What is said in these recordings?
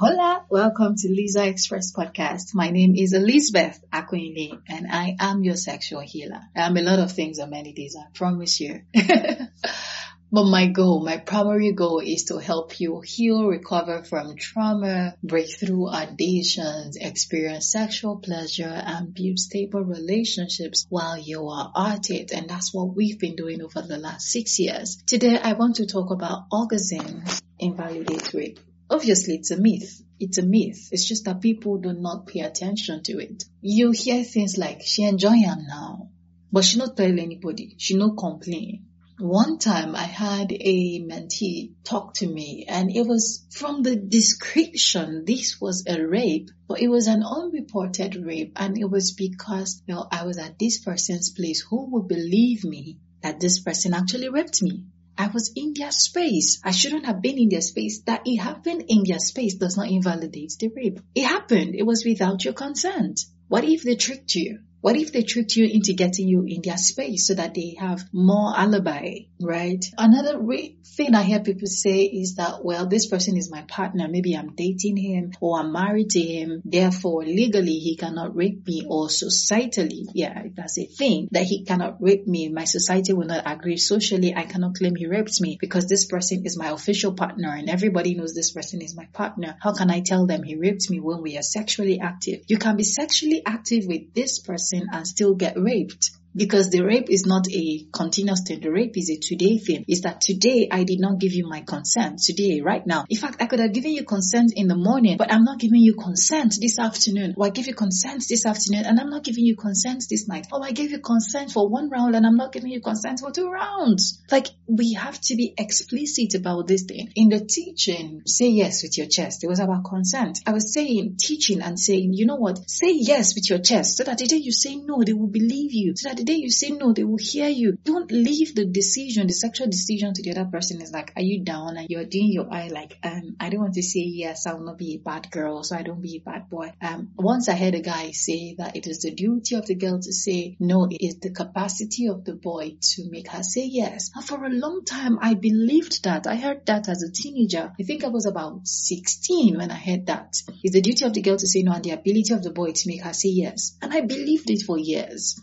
Hola, welcome to Lisa Express podcast. My name is Elizabeth Aquinle and I am your sexual healer. I'm a lot of things on many days, I promise you. but my goal, my primary goal is to help you heal, recover from trauma, break through addictions, experience sexual pleasure and build stable relationships while you are at it. And that's what we've been doing over the last six years. Today I want to talk about orgasms invalidate rape. Obviously, it's a myth. It's a myth. It's just that people do not pay attention to it. You hear things like, she enjoy him now, but she not tell anybody. She no complain. One time I had a mentee talk to me and it was from the description, this was a rape, but it was an unreported rape and it was because, you know, I was at this person's place. Who would believe me that this person actually raped me? I was in their space. I shouldn't have been in their space. That it happened in their space does not invalidate the rape. It happened. It was without your consent. What if they tricked you? What if they tricked you into getting you in their space so that they have more alibi, right? Another re- thing I hear people say is that, well, this person is my partner. Maybe I'm dating him or I'm married to him. Therefore, legally, he cannot rape me or societally. Yeah, that's a thing that he cannot rape me. My society will not agree. Socially, I cannot claim he raped me because this person is my official partner and everybody knows this person is my partner. How can I tell them he raped me when we are sexually active? You can be sexually active with this person person and still get raped because the rape is not a continuous thing. The rape is a today thing. Is that today I did not give you my consent today, right now. In fact, I could have given you consent in the morning, but I'm not giving you consent this afternoon. Or I give you consent this afternoon and I'm not giving you consent this night. Oh, I gave you consent for one round and I'm not giving you consent for two rounds. Like we have to be explicit about this thing. In the teaching, say yes with your chest. It was about consent. I was saying, teaching and saying, you know what? Say yes with your chest so that the day you say no, they will believe you. So that the day you say no, they will hear you. Don't leave the decision, the sexual decision to the other person. Is like, are you down? And you're doing your eye like, um, I don't want to say yes, I will not be a bad girl, so I don't be a bad boy. Um, once I heard a guy say that it is the duty of the girl to say no, it is the capacity of the boy to make her say yes. And for a long time, I believed that. I heard that as a teenager. I think I was about 16 when I heard that. It's the duty of the girl to say no and the ability of the boy to make her say yes. And I believed it for years.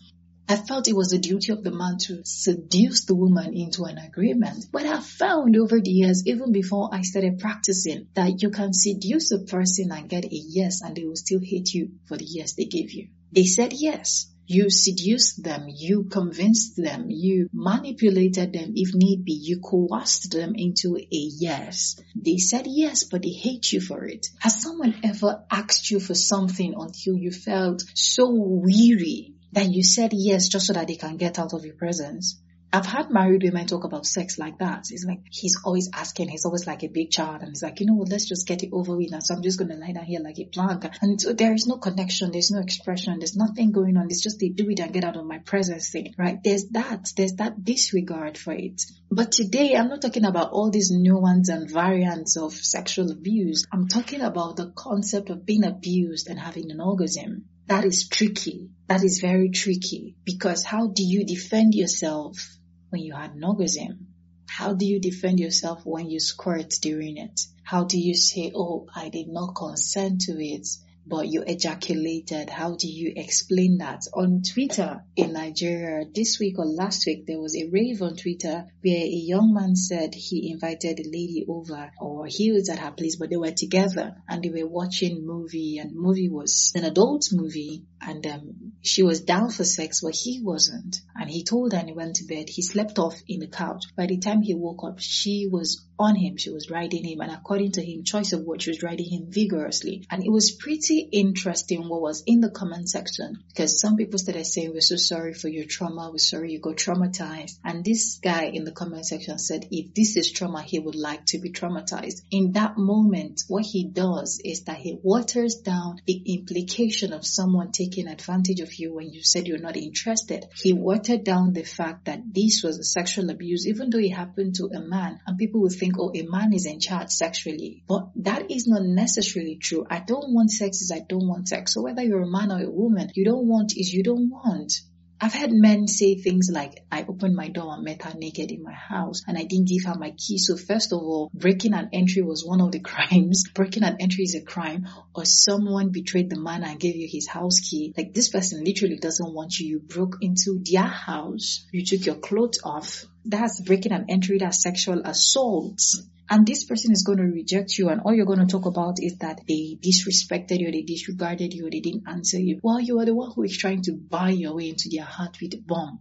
I felt it was the duty of the man to seduce the woman into an agreement. But I found over the years, even before I started practicing, that you can seduce a person and get a yes and they will still hate you for the yes they gave you. They said yes. You seduced them, you convinced them, you manipulated them if need be, you coerced them into a yes. They said yes, but they hate you for it. Has someone ever asked you for something until you felt so weary that you said yes just so that they can get out of your presence. I've had married women talk about sex like that. It's like he's always asking, he's always like a big child, and he's like, you know what, let's just get it over with. And so I'm just gonna lie down here like a plank. And so there is no connection, there's no expression, there's nothing going on. It's just they do it and get out of my presence thing, right? There's that, there's that disregard for it. But today I'm not talking about all these nuances and variants of sexual abuse. I'm talking about the concept of being abused and having an orgasm. That is tricky. That is very tricky because how do you defend yourself when you had an orgasm? How do you defend yourself when you squirt during it? How do you say, oh, I did not consent to it? But you ejaculated. How do you explain that? On Twitter in Nigeria this week or last week, there was a rave on Twitter where a young man said he invited a lady over or he was at her place, but they were together and they were watching movie and movie was an adult movie and um, she was down for sex, but he wasn't. And he told her and he went to bed. He slept off in the couch. By the time he woke up, she was on him. She was riding him. And according to him, choice of word, she was riding him vigorously. And it was pretty interesting what was in the comment section because some people started saying, we're so sorry for your trauma. We're sorry you got traumatized. And this guy in the comment section said, if this is trauma, he would like to be traumatized. In that moment, what he does is that he waters down the implication of someone taking advantage of you when you said you're not interested. He watered down the fact that this was a sexual abuse, even though it happened to a man. And people would think, oh, a man is in charge sexually. But that is not necessarily true. I don't want sex is I don't want sex. So whether you're a man or a woman, you don't want is you don't want. I've had men say things like, I opened my door and met her naked in my house and I didn't give her my key. So first of all, breaking an entry was one of the crimes. breaking an entry is a crime or someone betrayed the man and gave you his house key. Like this person literally doesn't want you. You broke into their house. You took your clothes off. That's breaking an entry. That's sexual assault and this person is going to reject you and all you're going to talk about is that they disrespected you, they disregarded you, they didn't answer you, while you are the one who is trying to buy your way into their heart with a bomb.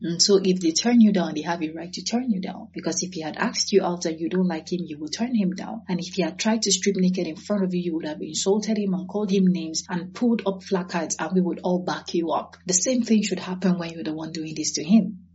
And so if they turn you down, they have a right to turn you down. Because if he had asked you out and you don't like him, you will turn him down. And if he had tried to strip naked in front of you, you would have insulted him and called him names and pulled up placards and we would all back you up. The same thing should happen when you're the one doing this to him.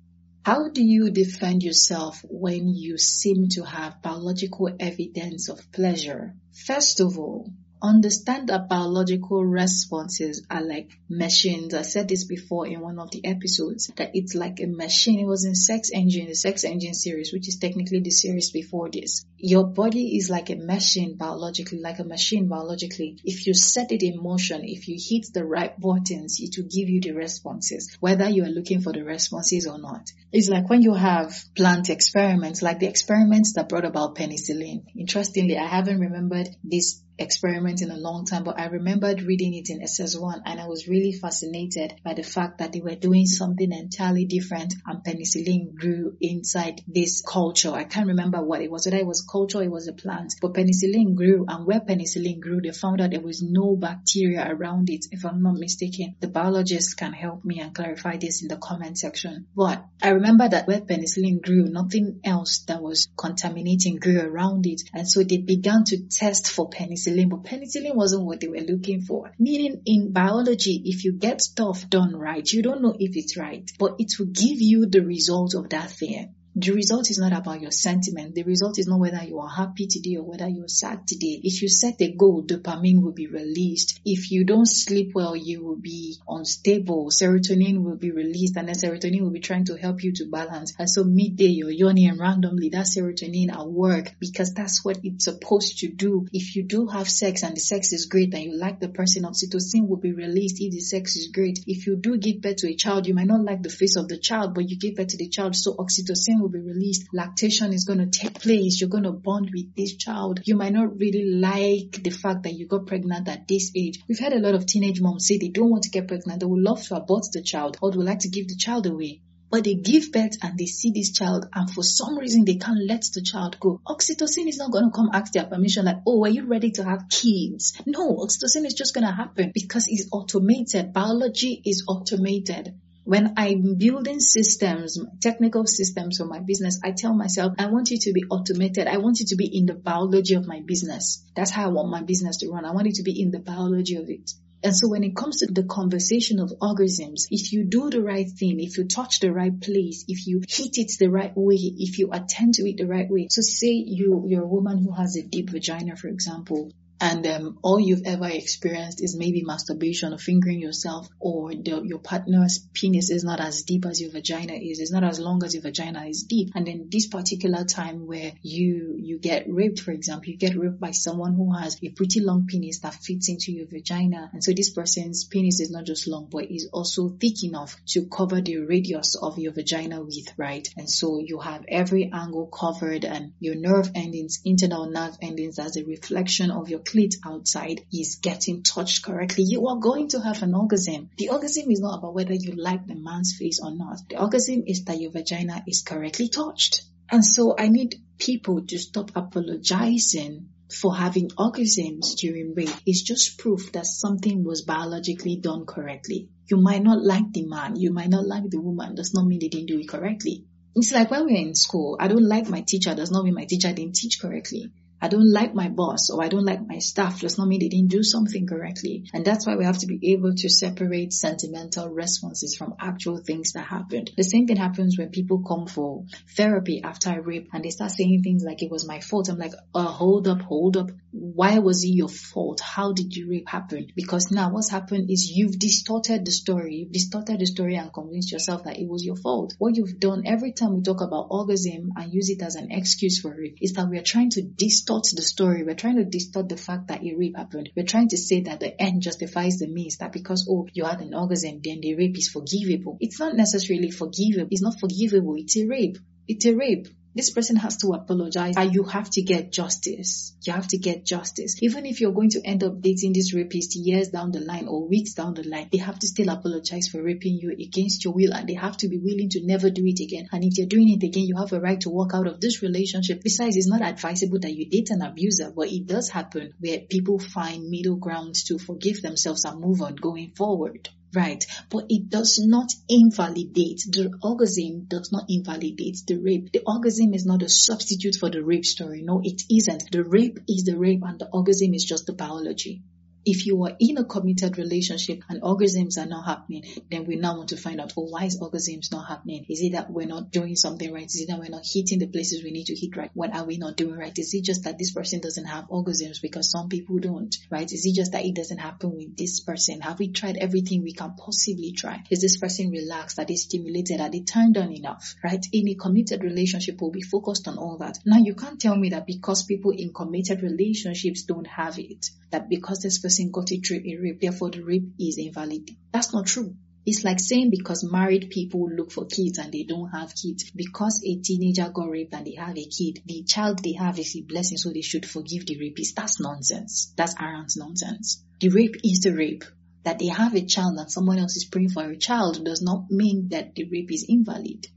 How do you defend yourself when you seem to have biological evidence of pleasure? First of all, understand that biological responses are like machines. I said this before in one of the episodes that it's like a machine. It was in Sex Engine, the Sex Engine series, which is technically the series before this. Your body is like a machine biologically, like a machine biologically. If you set it in motion, if you hit the right buttons, it will give you the responses, whether you are looking for the responses or not. It's like when you have plant experiments, like the experiments that brought about penicillin. Interestingly, I haven't remembered this experiment in a long time, but I remembered reading it in SS1 and I was really fascinated by the fact that they were doing something entirely different and penicillin grew inside this culture. I can't remember what it was, whether it was culture, it was a plant, but penicillin grew and where penicillin grew, they found out there was no bacteria around it, if I'm not mistaken. The biologists can help me and clarify this in the comment section. But I remember that where penicillin grew, nothing else that was contaminating grew around it. And so they began to test for penicillin penicillin, but penicillin wasn't what they were looking for. Meaning in biology, if you get stuff done right, you don't know if it's right, but it will give you the result of that thing. The result is not about your sentiment. The result is not whether you are happy today or whether you're sad today. If you set a goal, dopamine will be released. If you don't sleep well, you will be unstable. Serotonin will be released and then serotonin will be trying to help you to balance. And so midday you're yawning randomly that serotonin at work because that's what it's supposed to do. If you do have sex and the sex is great and you like the person, oxytocin will be released if the sex is great. If you do give birth to a child, you might not like the face of the child, but you give birth to the child, so oxytocin will be released. Lactation is going to take place. You're going to bond with this child. You might not really like the fact that you got pregnant at this age. We've had a lot of teenage moms say they don't want to get pregnant. They would love to abort the child or they would like to give the child away but they give birth and they see this child and for some reason they can't let the child go. Oxytocin is not going to come ask their permission like, oh, are you ready to have kids? No, oxytocin is just going to happen because it's automated. Biology is automated. When I'm building systems, technical systems for my business, I tell myself, I want it to be automated. I want it to be in the biology of my business. That's how I want my business to run. I want it to be in the biology of it. And so when it comes to the conversation of orgasms, if you do the right thing, if you touch the right place, if you hit it the right way, if you attend to it the right way. So say you, you're a woman who has a deep vagina, for example, and um, all you've ever experienced is maybe masturbation or fingering yourself or the, your partner's penis is not as deep as your vagina is. It's not as long as your vagina is deep. And then this particular time where you you get raped for example you get raped by someone who has a pretty long penis that fits into your vagina. And so this person's penis is not just long but is also thick enough to cover the radius of your vagina with right? And so you have every angle covered and your nerve endings internal nerve endings as a reflection of your outside is getting touched correctly, you are going to have an orgasm. The orgasm is not about whether you like the man's face or not. The orgasm is that your vagina is correctly touched. And so I need people to stop apologizing for having orgasms during rape. It's just proof that something was biologically done correctly. You might not like the man, you might not like the woman, does not mean they didn't do it correctly. It's like when we're in school, I don't like my teacher, does not mean my teacher didn't teach correctly. I don't like my boss or I don't like my staff does not mean they didn't do something correctly. And that's why we have to be able to separate sentimental responses from actual things that happened. The same thing happens when people come for therapy after a rape and they start saying things like it was my fault. I'm like, uh, hold up, hold up. Why was it your fault? How did your rape happen? Because now what's happened is you've distorted the story. You've distorted the story and convinced yourself that it was your fault. What you've done every time we talk about orgasm and use it as an excuse for it is that we are trying to distort distort the story. We're trying to distort the fact that a rape happened. We're trying to say that the end justifies the means, that because, oh, you had an orgasm, then the rape is forgivable. It's not necessarily forgivable. It's not forgivable. It's a rape. It's a rape this person has to apologize and you have to get justice. You have to get justice. Even if you're going to end up dating this rapist years down the line or weeks down the line, they have to still apologize for raping you against your will and they have to be willing to never do it again. And if you're doing it again, you have a right to walk out of this relationship. Besides, it's not advisable that you date an abuser, but it does happen where people find middle grounds to forgive themselves and move on going forward. Right. But it does not invalidate. The orgasm does not invalidate the rape. The orgasm is not a substitute for the rape story. No, it isn't. The rape is the rape and the orgasm is just the biology if you are in a committed relationship and orgasms are not happening, then we now want to find out, oh, why is orgasms not happening? Is it that we're not doing something right? Is it that we're not hitting the places we need to hit right? What are we not doing right? Is it just that this person doesn't have orgasms because some people don't, right? Is it just that it doesn't happen with this person? Have we tried everything we can possibly try? Is this person relaxed? Are they stimulated? Are they turned on enough, right? In a committed relationship, we'll be focused on all that. Now, you can't tell me that because people in committed relationships don't have it, that because this person person got it through a rape, therefore the rape is invalid. That's not true. It's like saying because married people look for kids and they don't have kids. Because a teenager got raped and they have a kid, the child they have is a blessing, so they should forgive the rapist. That's nonsense. That's arrant nonsense. The rape is the rape. That they have a child and someone else is praying for a child does not mean that the rape is invalid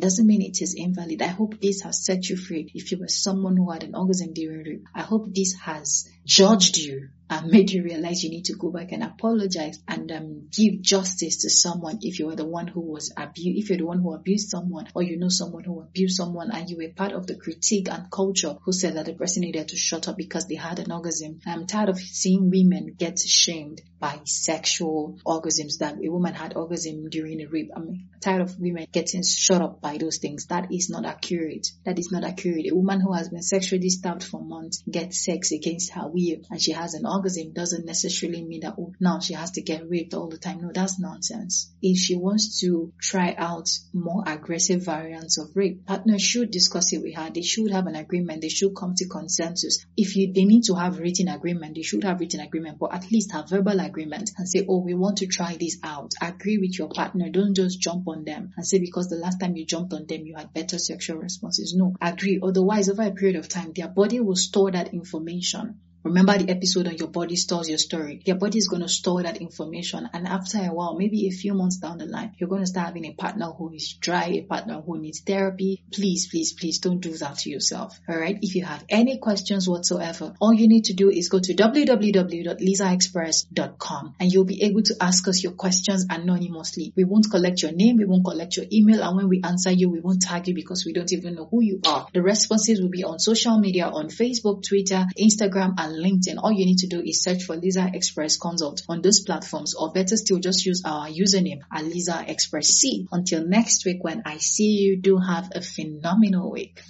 doesn't mean it is invalid. I hope this has set you free. If you were someone who had an orgasm during rape, I hope this has judged you and made you realize you need to go back and apologize and um, give justice to someone if you were the one who was abused, if you're the one who abused someone or you know someone who abused someone and you were part of the critique and culture who said that the person needed to shut up because they had an orgasm. I'm tired of seeing women get shamed by sexual orgasms that a woman had orgasm during a rape. I'm tired of women getting shut up by those things. That is not accurate. That is not accurate. A woman who has been sexually stabbed for months gets sex against her will and she has an orgasm doesn't necessarily mean that, oh, now she has to get raped all the time. No, that's nonsense. If she wants to try out more aggressive variants of rape, partners should discuss it with her. They should have an agreement. They should come to consensus. If you, they need to have written agreement, they should have written agreement, but at least have verbal agreement and say, oh, we want to try this out. Agree with your partner. Don't just jump on them and say because the last time you jumped on them, you had better sexual responses. No, agree. Otherwise, over a period of time, their body will store that information Remember the episode on your body stores your story. Your body is going to store that information. And after a while, maybe a few months down the line, you're going to start having a partner who is dry, a partner who needs therapy. Please, please, please don't do that to yourself. All right. If you have any questions whatsoever, all you need to do is go to www.lisaexpress.com and you'll be able to ask us your questions anonymously. We won't collect your name. We won't collect your email. And when we answer you, we won't tag you because we don't even know who you are. The responses will be on social media on Facebook, Twitter, Instagram, and and LinkedIn, all you need to do is search for Lisa Express Consult on those platforms, or better still, just use our username at Lisa Express C. Until next week, when I see you, do have a phenomenal week.